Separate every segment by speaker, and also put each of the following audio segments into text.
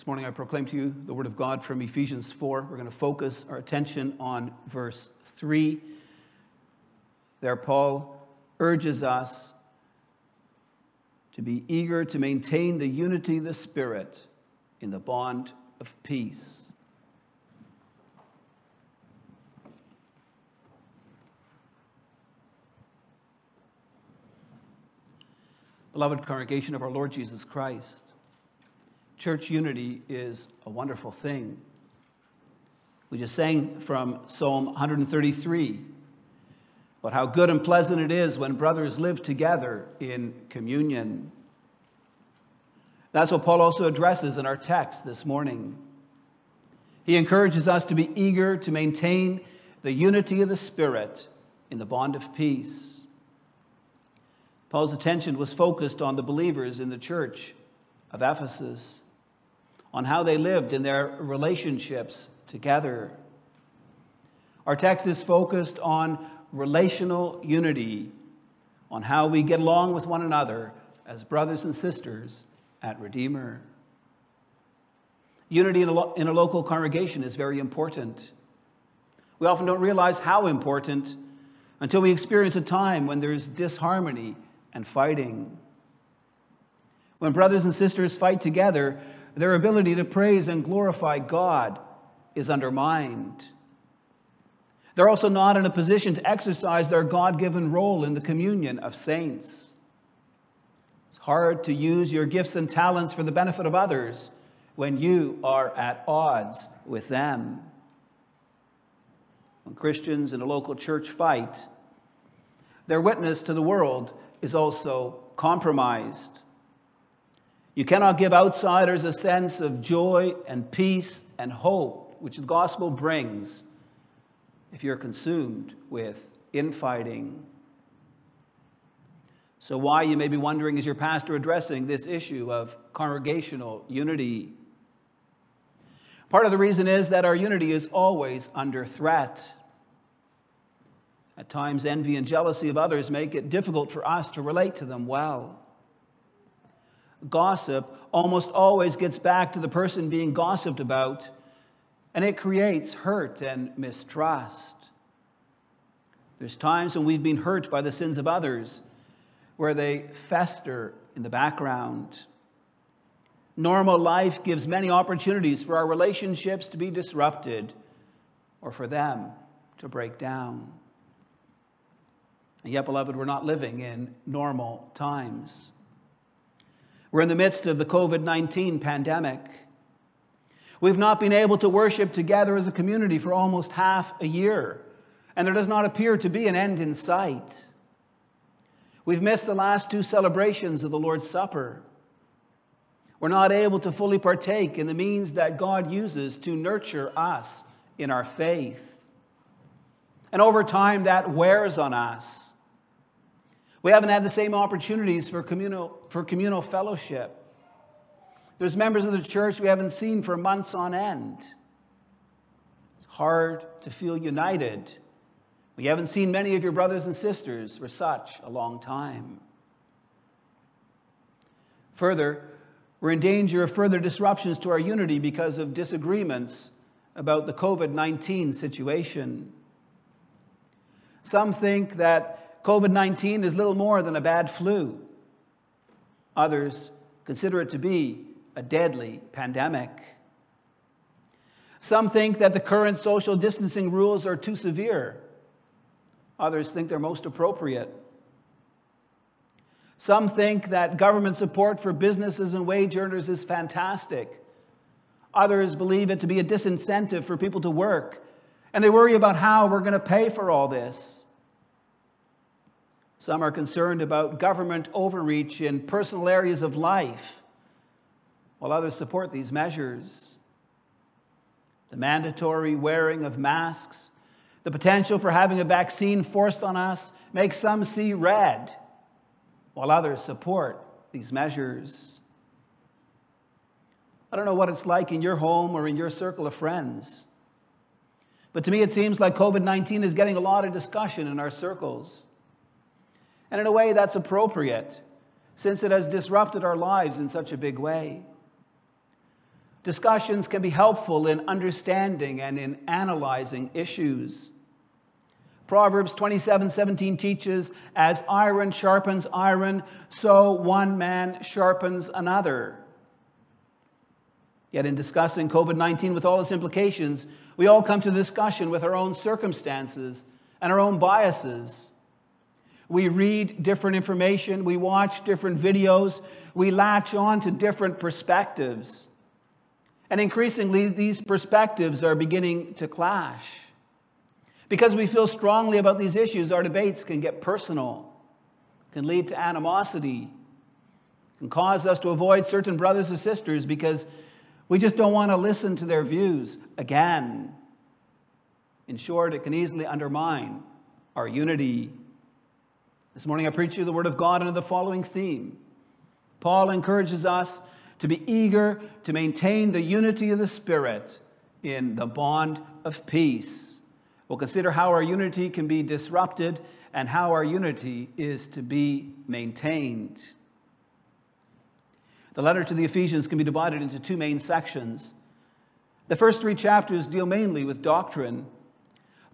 Speaker 1: This morning I proclaim to you the word of God from Ephesians 4. We're going to focus our attention on verse 3. There, Paul urges us to be eager to maintain the unity of the Spirit in the bond of peace. Beloved congregation of our Lord Jesus Christ, church unity is a wonderful thing. We just sang from Psalm 133 about how good and pleasant it is when brothers live together in communion. That's what Paul also addresses in our text this morning. He encourages us to be eager to maintain the unity of the Spirit in the bond of peace. Paul's attention was focused on the believers in the church of Ephesus on how they lived in their relationships together. Our text is focused on relational unity, on how we get along with one another as brothers and sisters at Redeemer. Unity in a, lo- in a local congregation is very important. We often don't realize how important until we experience a time when there's disharmony and fighting. When brothers and sisters fight together, their ability to praise and glorify God is undermined. They're also not in a position to exercise their God given role in the communion of saints. It's hard to use your gifts and talents for the benefit of others when you are at odds with them. When Christians in a local church fight, their witness to the world is also compromised. You cannot give outsiders a sense of joy and peace and hope, which the gospel brings, if you're consumed with infighting. So, why, you may be wondering, is your pastor addressing this issue of congregational unity? Part of the reason is that our unity is always under threat. At times, envy and jealousy of others make it difficult for us to relate to them well gossip almost always gets back to the person being gossiped about, and it creates hurt and mistrust. There's times when we've been hurt by the sins of others where they fester in the background. Normal life gives many opportunities for our relationships to be disrupted or for them to break down. And yet, beloved, we're not living in normal times. We're in the midst of the COVID 19 pandemic. We've not been able to worship together as a community for almost half a year, and there does not appear to be an end in sight. We've missed the last two celebrations of the Lord's Supper. We're not able to fully partake in the means that God uses to nurture us in our faith. And over time, that wears on us. We haven't had the same opportunities for communal, for communal fellowship. There's members of the church we haven't seen for months on end. It's hard to feel united. We haven't seen many of your brothers and sisters for such a long time. Further, we're in danger of further disruptions to our unity because of disagreements about the COVID 19 situation. Some think that COVID 19 is little more than a bad flu. Others consider it to be a deadly pandemic. Some think that the current social distancing rules are too severe. Others think they're most appropriate. Some think that government support for businesses and wage earners is fantastic. Others believe it to be a disincentive for people to work, and they worry about how we're going to pay for all this. Some are concerned about government overreach in personal areas of life, while others support these measures. The mandatory wearing of masks, the potential for having a vaccine forced on us makes some see red, while others support these measures. I don't know what it's like in your home or in your circle of friends, but to me it seems like COVID 19 is getting a lot of discussion in our circles. And in a way, that's appropriate since it has disrupted our lives in such a big way. Discussions can be helpful in understanding and in analyzing issues. Proverbs 27 17 teaches, As iron sharpens iron, so one man sharpens another. Yet, in discussing COVID 19 with all its implications, we all come to discussion with our own circumstances and our own biases. We read different information, we watch different videos, we latch on to different perspectives. And increasingly, these perspectives are beginning to clash. Because we feel strongly about these issues, our debates can get personal, can lead to animosity, can cause us to avoid certain brothers or sisters because we just don't want to listen to their views again. In short, it can easily undermine our unity. This morning I preach you the Word of God under the following theme. Paul encourages us to be eager to maintain the unity of the Spirit in the bond of peace. We'll consider how our unity can be disrupted and how our unity is to be maintained. The letter to the Ephesians can be divided into two main sections. The first three chapters deal mainly with doctrine.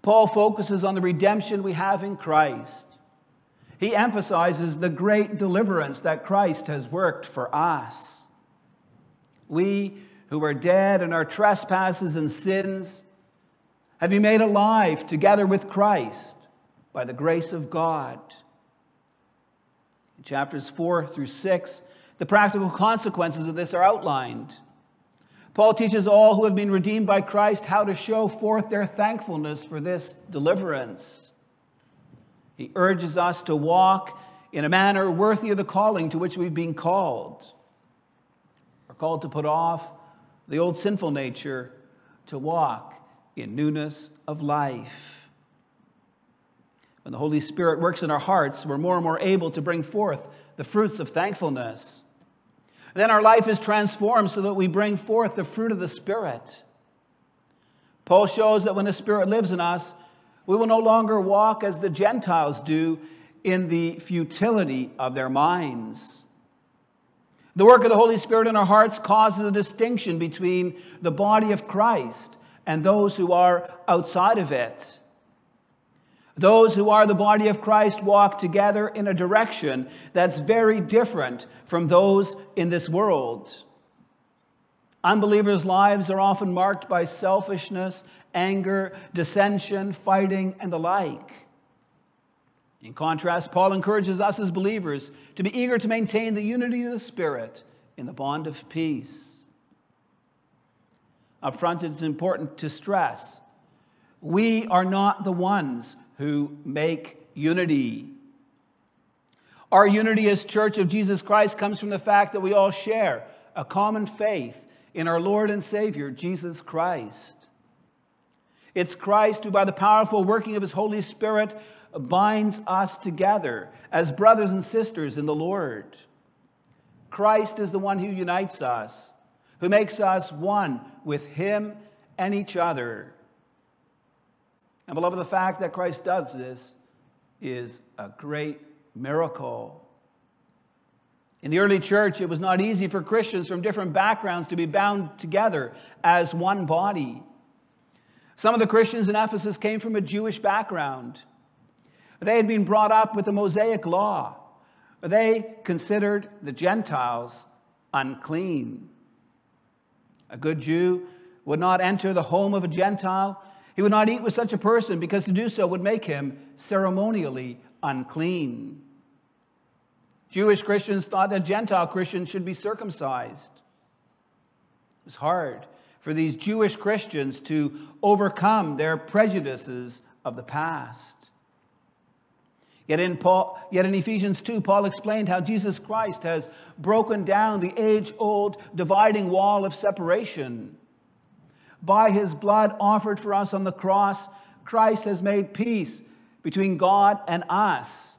Speaker 1: Paul focuses on the redemption we have in Christ. He emphasizes the great deliverance that Christ has worked for us. We who were dead in our trespasses and sins have been made alive together with Christ by the grace of God. In chapters 4 through 6, the practical consequences of this are outlined. Paul teaches all who have been redeemed by Christ how to show forth their thankfulness for this deliverance. He urges us to walk in a manner worthy of the calling to which we've been called. We're called to put off the old sinful nature, to walk in newness of life. When the Holy Spirit works in our hearts, we're more and more able to bring forth the fruits of thankfulness. Then our life is transformed so that we bring forth the fruit of the Spirit. Paul shows that when the Spirit lives in us, we will no longer walk as the Gentiles do in the futility of their minds. The work of the Holy Spirit in our hearts causes a distinction between the body of Christ and those who are outside of it. Those who are the body of Christ walk together in a direction that's very different from those in this world. Unbelievers' lives are often marked by selfishness, anger, dissension, fighting, and the like. In contrast, Paul encourages us as believers to be eager to maintain the unity of the Spirit in the bond of peace. Up front, it's important to stress we are not the ones who make unity. Our unity as Church of Jesus Christ comes from the fact that we all share a common faith in our Lord and Savior, Jesus Christ. It's Christ who, by the powerful working of His Holy Spirit, binds us together as brothers and sisters in the Lord. Christ is the one who unites us, who makes us one with Him and each other. And, beloved, the fact that Christ does this is a great miracle. In the early church, it was not easy for Christians from different backgrounds to be bound together as one body. Some of the Christians in Ephesus came from a Jewish background. They had been brought up with the Mosaic law. They considered the Gentiles unclean. A good Jew would not enter the home of a Gentile. He would not eat with such a person because to do so would make him ceremonially unclean. Jewish Christians thought that Gentile Christians should be circumcised. It was hard for these Jewish Christians to overcome their prejudices of the past. Yet in, Paul, yet in Ephesians 2, Paul explained how Jesus Christ has broken down the age old dividing wall of separation. By his blood offered for us on the cross, Christ has made peace between God and us.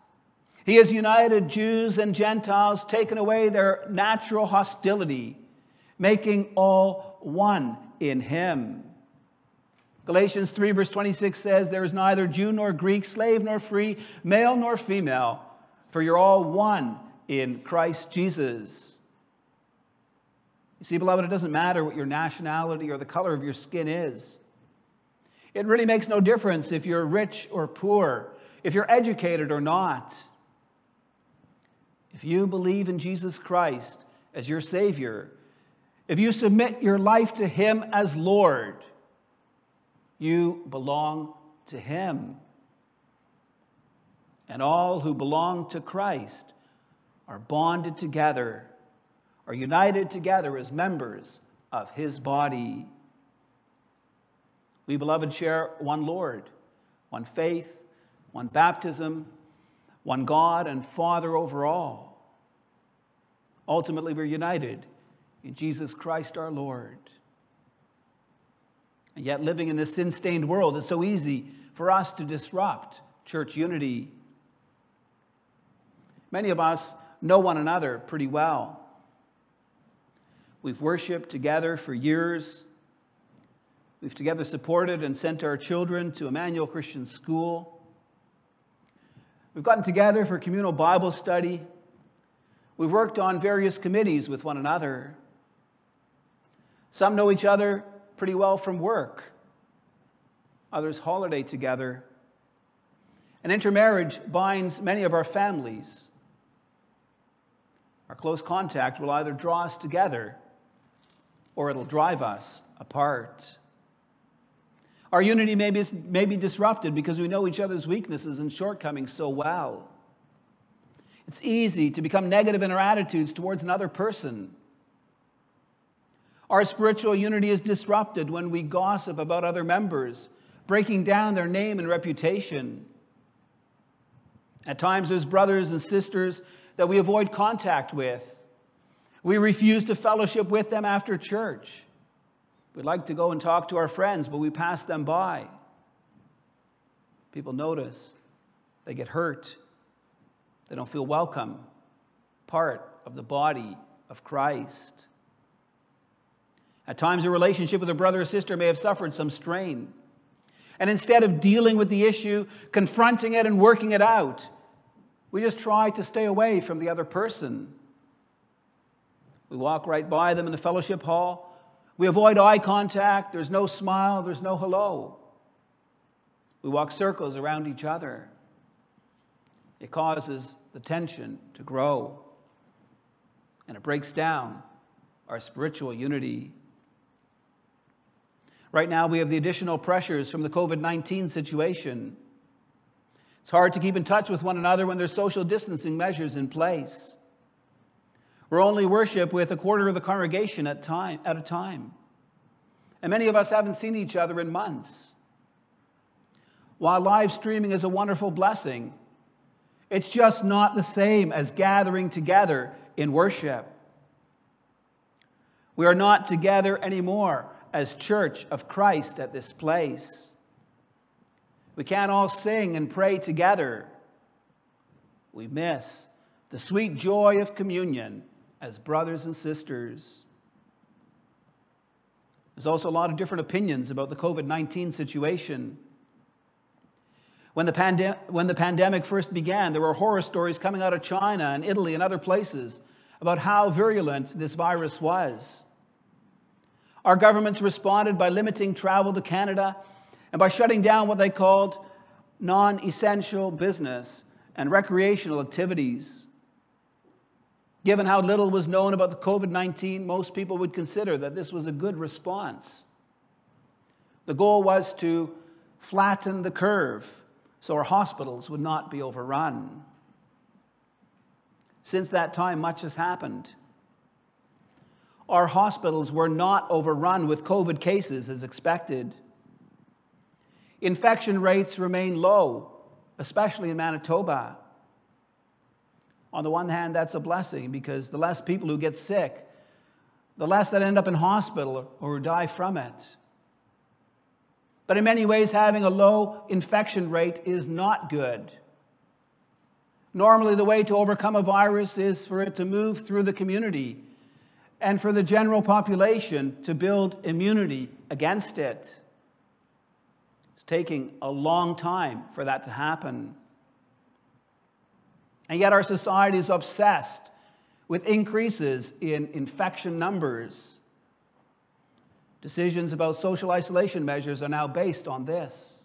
Speaker 1: He has united Jews and Gentiles, taken away their natural hostility, making all one in him. Galatians 3, verse 26 says, There is neither Jew nor Greek, slave nor free, male nor female, for you're all one in Christ Jesus. You see, beloved, it doesn't matter what your nationality or the color of your skin is. It really makes no difference if you're rich or poor, if you're educated or not. If you believe in Jesus Christ as your Savior, if you submit your life to Him as Lord, you belong to Him. And all who belong to Christ are bonded together, are united together as members of His body. We, beloved, share one Lord, one faith, one baptism, one God and Father over all. Ultimately, we're united in Jesus Christ our Lord. And yet, living in this sin stained world, it's so easy for us to disrupt church unity. Many of us know one another pretty well. We've worshiped together for years. We've together supported and sent our children to Emmanuel Christian School. We've gotten together for communal Bible study. We've worked on various committees with one another. Some know each other pretty well from work, others holiday together. An intermarriage binds many of our families. Our close contact will either draw us together or it'll drive us apart. Our unity may be, may be disrupted because we know each other's weaknesses and shortcomings so well. It's easy to become negative in our attitudes towards another person. Our spiritual unity is disrupted when we gossip about other members, breaking down their name and reputation. At times, there's brothers and sisters that we avoid contact with. We refuse to fellowship with them after church. We'd like to go and talk to our friends, but we pass them by. People notice, they get hurt, they don't feel welcome, part of the body of Christ. At times, a relationship with a brother or sister may have suffered some strain. And instead of dealing with the issue, confronting it, and working it out, we just try to stay away from the other person. We walk right by them in the fellowship hall. We avoid eye contact. There's no smile. There's no hello. We walk circles around each other. It causes the tension to grow. And it breaks down our spiritual unity. Right now, we have the additional pressures from the COVID 19 situation. It's hard to keep in touch with one another when there's social distancing measures in place. We're only worship with a quarter of the congregation at, time, at a time. And many of us haven't seen each other in months. While live streaming is a wonderful blessing, it's just not the same as gathering together in worship. We are not together anymore as church of Christ at this place. We can't all sing and pray together. We miss the sweet joy of communion as brothers and sisters. There's also a lot of different opinions about the COVID 19 situation. When the, pande- when the pandemic first began, there were horror stories coming out of China and Italy and other places about how virulent this virus was. Our governments responded by limiting travel to Canada and by shutting down what they called non essential business and recreational activities. Given how little was known about the COVID 19, most people would consider that this was a good response. The goal was to flatten the curve so our hospitals would not be overrun. Since that time, much has happened. Our hospitals were not overrun with COVID cases as expected. Infection rates remain low, especially in Manitoba. On the one hand, that's a blessing because the less people who get sick, the less that end up in hospital or die from it. But in many ways, having a low infection rate is not good. Normally, the way to overcome a virus is for it to move through the community and for the general population to build immunity against it. It's taking a long time for that to happen. And yet, our society is obsessed with increases in infection numbers. Decisions about social isolation measures are now based on this.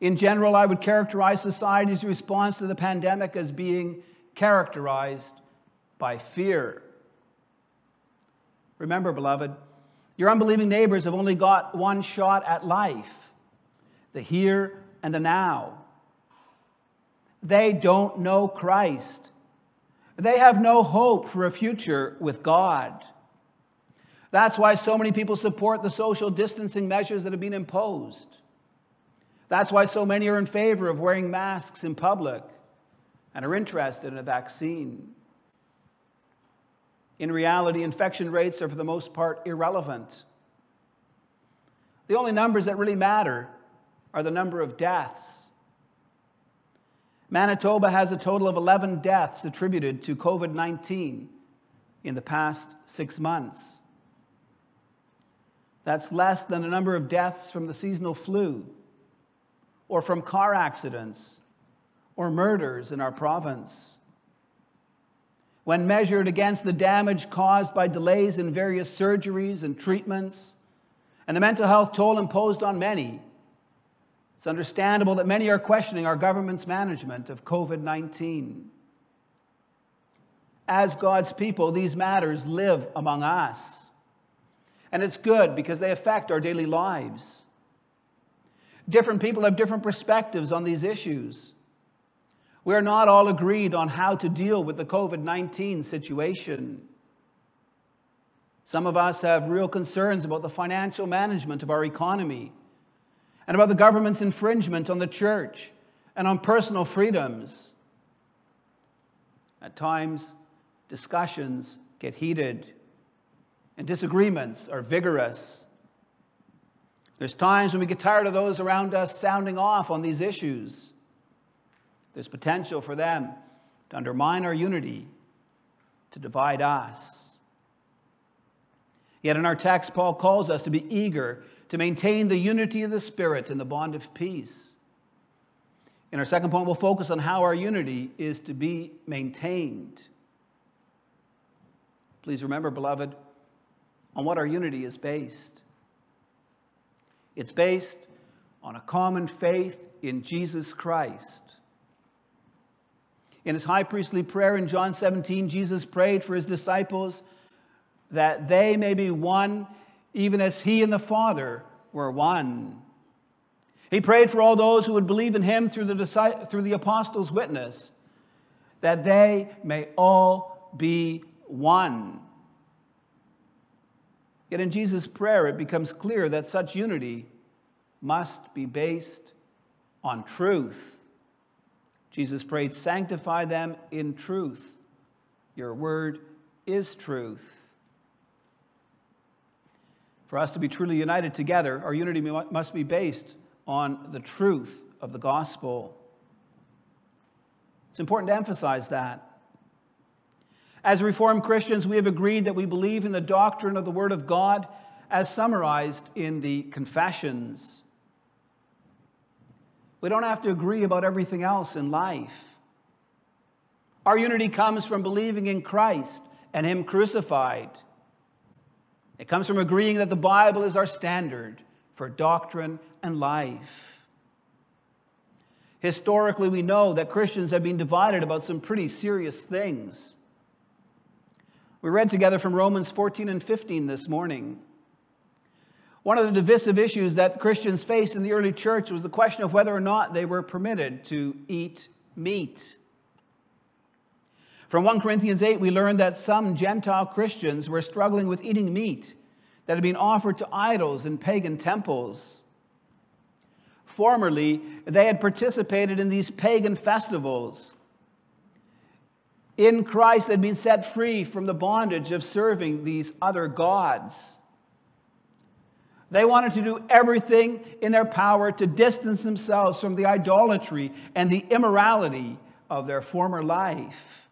Speaker 1: In general, I would characterize society's response to the pandemic as being characterized by fear. Remember, beloved, your unbelieving neighbors have only got one shot at life the here and the now. They don't know Christ. They have no hope for a future with God. That's why so many people support the social distancing measures that have been imposed. That's why so many are in favor of wearing masks in public and are interested in a vaccine. In reality, infection rates are for the most part irrelevant. The only numbers that really matter are the number of deaths. Manitoba has a total of 11 deaths attributed to COVID 19 in the past six months. That's less than the number of deaths from the seasonal flu or from car accidents or murders in our province. When measured against the damage caused by delays in various surgeries and treatments, and the mental health toll imposed on many, it's understandable that many are questioning our government's management of COVID 19. As God's people, these matters live among us. And it's good because they affect our daily lives. Different people have different perspectives on these issues. We are not all agreed on how to deal with the COVID 19 situation. Some of us have real concerns about the financial management of our economy and about the government's infringement on the church and on personal freedoms. At times, discussions get heated and disagreements are vigorous. There's times when we get tired of those around us sounding off on these issues. There's potential for them to undermine our unity, to divide us. Yet in our text, Paul calls us to be eager to maintain the unity of the Spirit and the bond of peace. In our second point, we'll focus on how our unity is to be maintained. Please remember, beloved, on what our unity is based. It's based on a common faith in Jesus Christ. In his high priestly prayer in John 17, Jesus prayed for his disciples that they may be one, even as he and the Father were one. He prayed for all those who would believe in him through the, through the apostles' witness, that they may all be one. Yet in Jesus' prayer, it becomes clear that such unity must be based on truth. Jesus prayed, Sanctify them in truth. Your word is truth. For us to be truly united together, our unity must be based on the truth of the gospel. It's important to emphasize that. As Reformed Christians, we have agreed that we believe in the doctrine of the Word of God as summarized in the Confessions. We don't have to agree about everything else in life. Our unity comes from believing in Christ and Him crucified. It comes from agreeing that the Bible is our standard for doctrine and life. Historically, we know that Christians have been divided about some pretty serious things. We read together from Romans 14 and 15 this morning. One of the divisive issues that Christians faced in the early church was the question of whether or not they were permitted to eat meat. From 1 Corinthians 8, we learned that some Gentile Christians were struggling with eating meat that had been offered to idols in pagan temples. Formerly, they had participated in these pagan festivals. In Christ, they'd been set free from the bondage of serving these other gods. They wanted to do everything in their power to distance themselves from the idolatry and the immorality of their former life.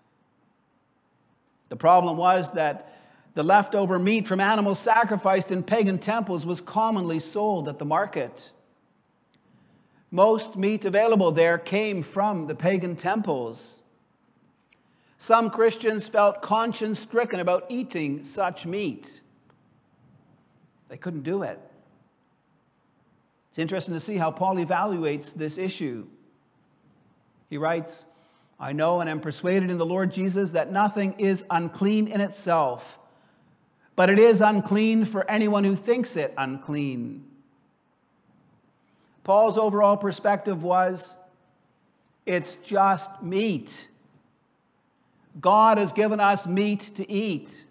Speaker 1: The problem was that the leftover meat from animals sacrificed in pagan temples was commonly sold at the market. Most meat available there came from the pagan temples. Some Christians felt conscience stricken about eating such meat. They couldn't do it. It's interesting to see how Paul evaluates this issue. He writes, I know and am persuaded in the Lord Jesus that nothing is unclean in itself, but it is unclean for anyone who thinks it unclean. Paul's overall perspective was it's just meat. God has given us meat to eat.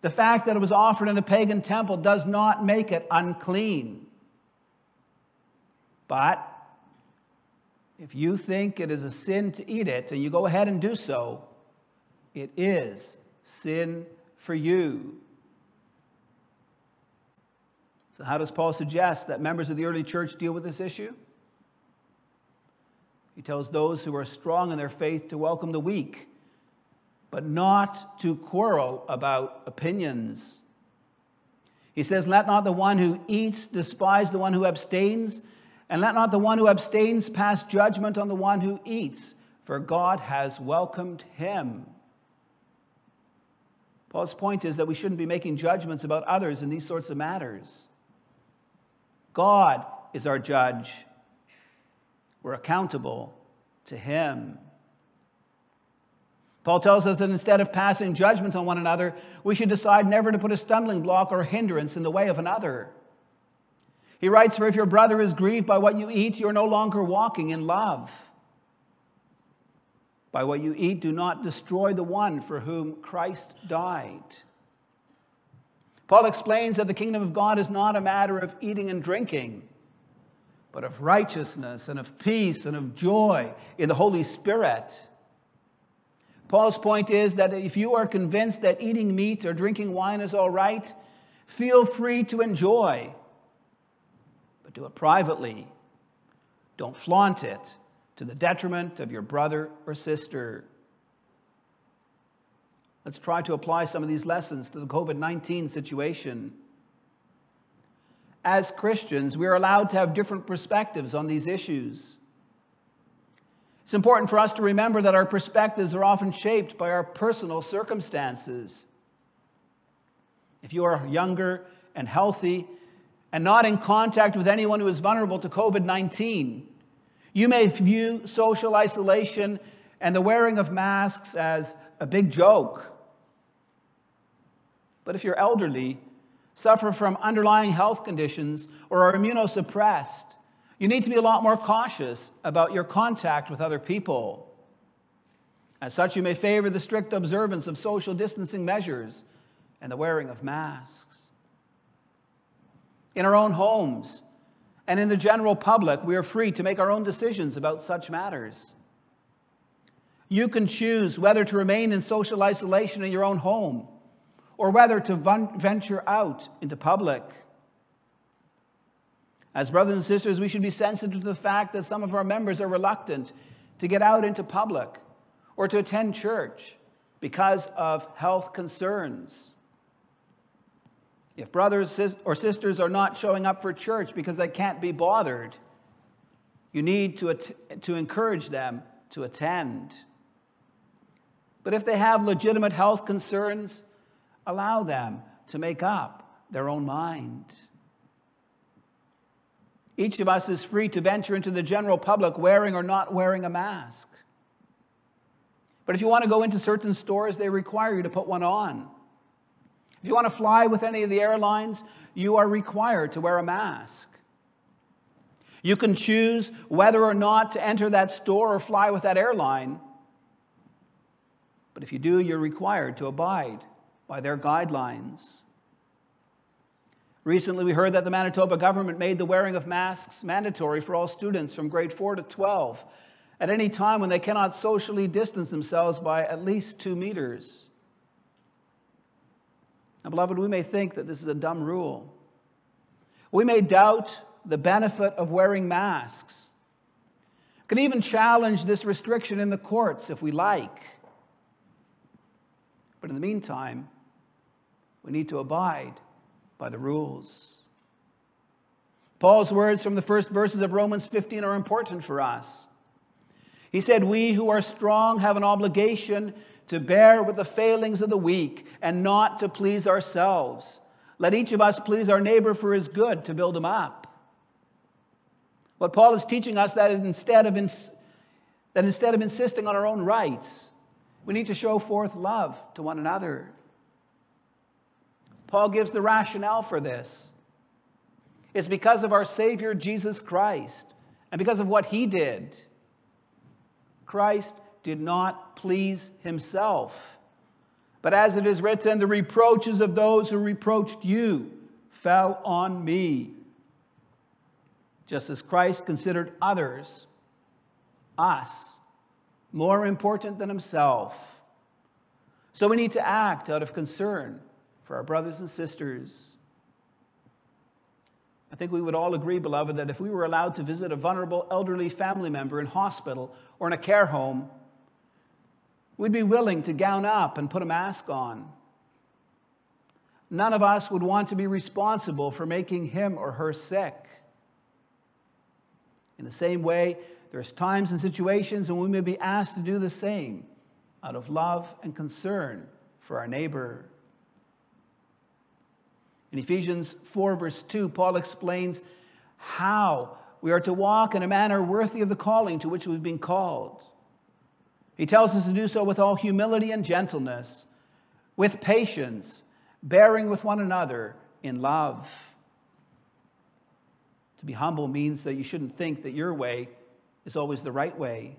Speaker 1: The fact that it was offered in a pagan temple does not make it unclean. But if you think it is a sin to eat it and you go ahead and do so, it is sin for you. So, how does Paul suggest that members of the early church deal with this issue? He tells those who are strong in their faith to welcome the weak, but not to quarrel about opinions. He says, Let not the one who eats despise the one who abstains and let not the one who abstains pass judgment on the one who eats, for God has welcomed him. Paul's point is that we shouldn't be making judgments about others in these sorts of matters. God is our judge. We're accountable to him. Paul tells us that instead of passing judgment on one another, we should decide never to put a stumbling block or hindrance in the way of another. He writes, For if your brother is grieved by what you eat, you're no longer walking in love. By what you eat, do not destroy the one for whom Christ died. Paul explains that the kingdom of God is not a matter of eating and drinking, but of righteousness and of peace and of joy in the Holy Spirit. Paul's point is that if you are convinced that eating meat or drinking wine is all right, feel free to enjoy do it privately. Don't flaunt it to the detriment of your brother or sister. Let's try to apply some of these lessons to the COVID 19 situation. As Christians, we are allowed to have different perspectives on these issues. It's important for us to remember that our perspectives are often shaped by our personal circumstances. If you are younger and healthy, and not in contact with anyone who is vulnerable to COVID 19. You may view social isolation and the wearing of masks as a big joke. But if you're elderly, suffer from underlying health conditions, or are immunosuppressed, you need to be a lot more cautious about your contact with other people. As such, you may favor the strict observance of social distancing measures and the wearing of masks in our own homes, and in the general public, we are free to make our own decisions about such matters. You can choose whether to remain in social isolation in your own home or whether to venture out into public. As brothers and sisters, we should be sensitive to the fact that some of our members are reluctant to get out into public or to attend church because of health concerns. If brothers or sisters are not showing up for church because they can't be bothered, you need to, to encourage them to attend. But if they have legitimate health concerns, allow them to make up their own mind. Each of us is free to venture into the general public wearing or not wearing a mask. But if you want to go into certain stores, they require you to put one on. If you want to fly with any of the airlines, you are required to wear a mask. You can choose whether or not to enter that store or fly with that airline. But if you do, you're required to abide by their guidelines. Recently, we heard that the Manitoba government made the wearing of masks mandatory for all students from grade 4 to 12 at any time when they cannot socially distance themselves by at least two meters. Now, beloved, we may think that this is a dumb rule. We may doubt the benefit of wearing masks. Can even challenge this restriction in the courts if we like. But in the meantime, we need to abide by the rules. Paul's words from the first verses of Romans 15 are important for us. He said, We who are strong have an obligation to bear with the failings of the weak and not to please ourselves. Let each of us please our neighbor for his good to build him up. What Paul is teaching us that instead of, ins- that instead of insisting on our own rights, we need to show forth love to one another. Paul gives the rationale for this. It's because of our Savior Jesus Christ and because of what he did. Christ did not please himself. But as it is written, the reproaches of those who reproached you fell on me. Just as Christ considered others, us, more important than himself. So we need to act out of concern for our brothers and sisters. I think we would all agree, beloved, that if we were allowed to visit a vulnerable elderly family member in hospital or in a care home, we'd be willing to gown up and put a mask on. None of us would want to be responsible for making him or her sick. In the same way, there's times and situations when we may be asked to do the same out of love and concern for our neighbor. In Ephesians 4, verse 2, Paul explains how we are to walk in a manner worthy of the calling to which we've been called. He tells us to do so with all humility and gentleness, with patience, bearing with one another in love. To be humble means that you shouldn't think that your way is always the right way.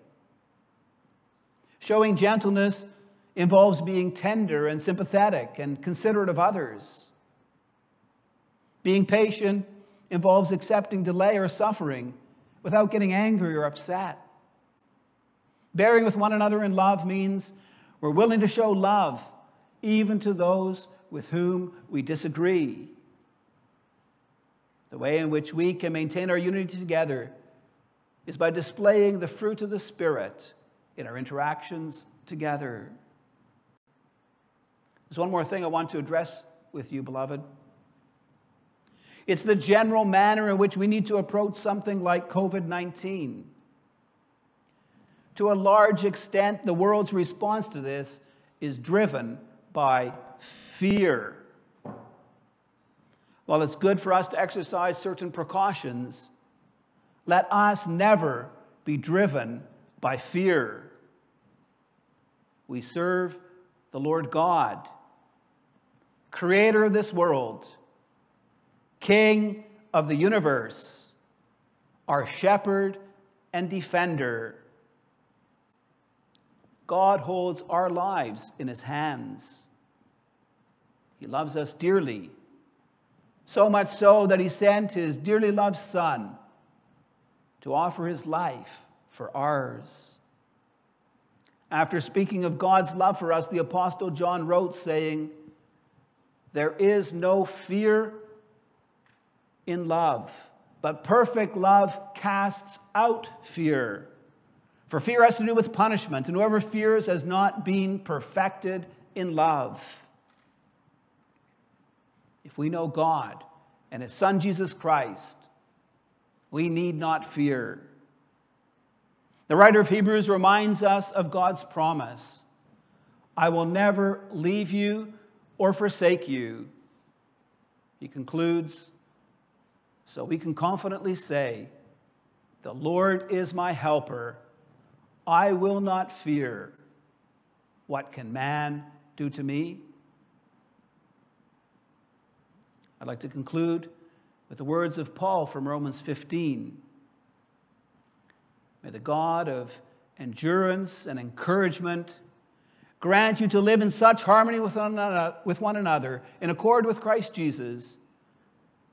Speaker 1: Showing gentleness involves being tender and sympathetic and considerate of others. Being patient involves accepting delay or suffering without getting angry or upset. Bearing with one another in love means we're willing to show love even to those with whom we disagree. The way in which we can maintain our unity together is by displaying the fruit of the Spirit in our interactions together. There's one more thing I want to address with you, beloved. It's the general manner in which we need to approach something like COVID 19. To a large extent, the world's response to this is driven by fear. While it's good for us to exercise certain precautions, let us never be driven by fear. We serve the Lord God, creator of this world King of the universe, our shepherd and defender. God holds our lives in his hands. He loves us dearly, so much so that he sent his dearly loved Son to offer his life for ours. After speaking of God's love for us, the Apostle John wrote, saying, There is no fear in love. But perfect love casts out fear. For fear has to do with punishment, and whoever fears has not been perfected in love. If we know God and His Son Jesus Christ, we need not fear. The writer of Hebrews reminds us of God's promise I will never leave you or forsake you. He concludes, so we can confidently say, The Lord is my helper. I will not fear. What can man do to me? I'd like to conclude with the words of Paul from Romans 15. May the God of endurance and encouragement grant you to live in such harmony with one another, in accord with Christ Jesus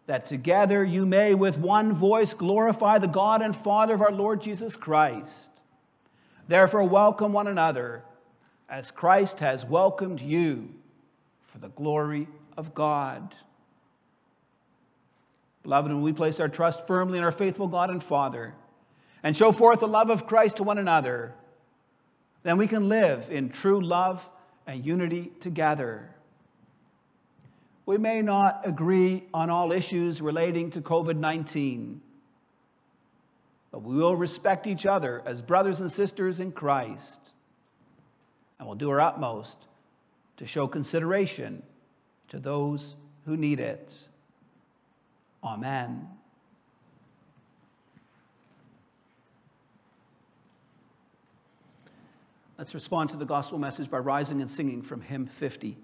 Speaker 1: that together you may with one voice glorify the God and Father of our Lord Jesus Christ. Therefore, welcome one another as Christ has welcomed you for the glory of God. Beloved, when we place our trust firmly in our faithful God and Father and show forth the love of Christ to one another, then we can live in true love and unity together. We may not agree on all issues relating to COVID 19, but we will respect each other as brothers and sisters in Christ. And we'll do our utmost to show consideration to those who need it. Amen. Let's respond to the gospel message by rising and singing from hymn 50.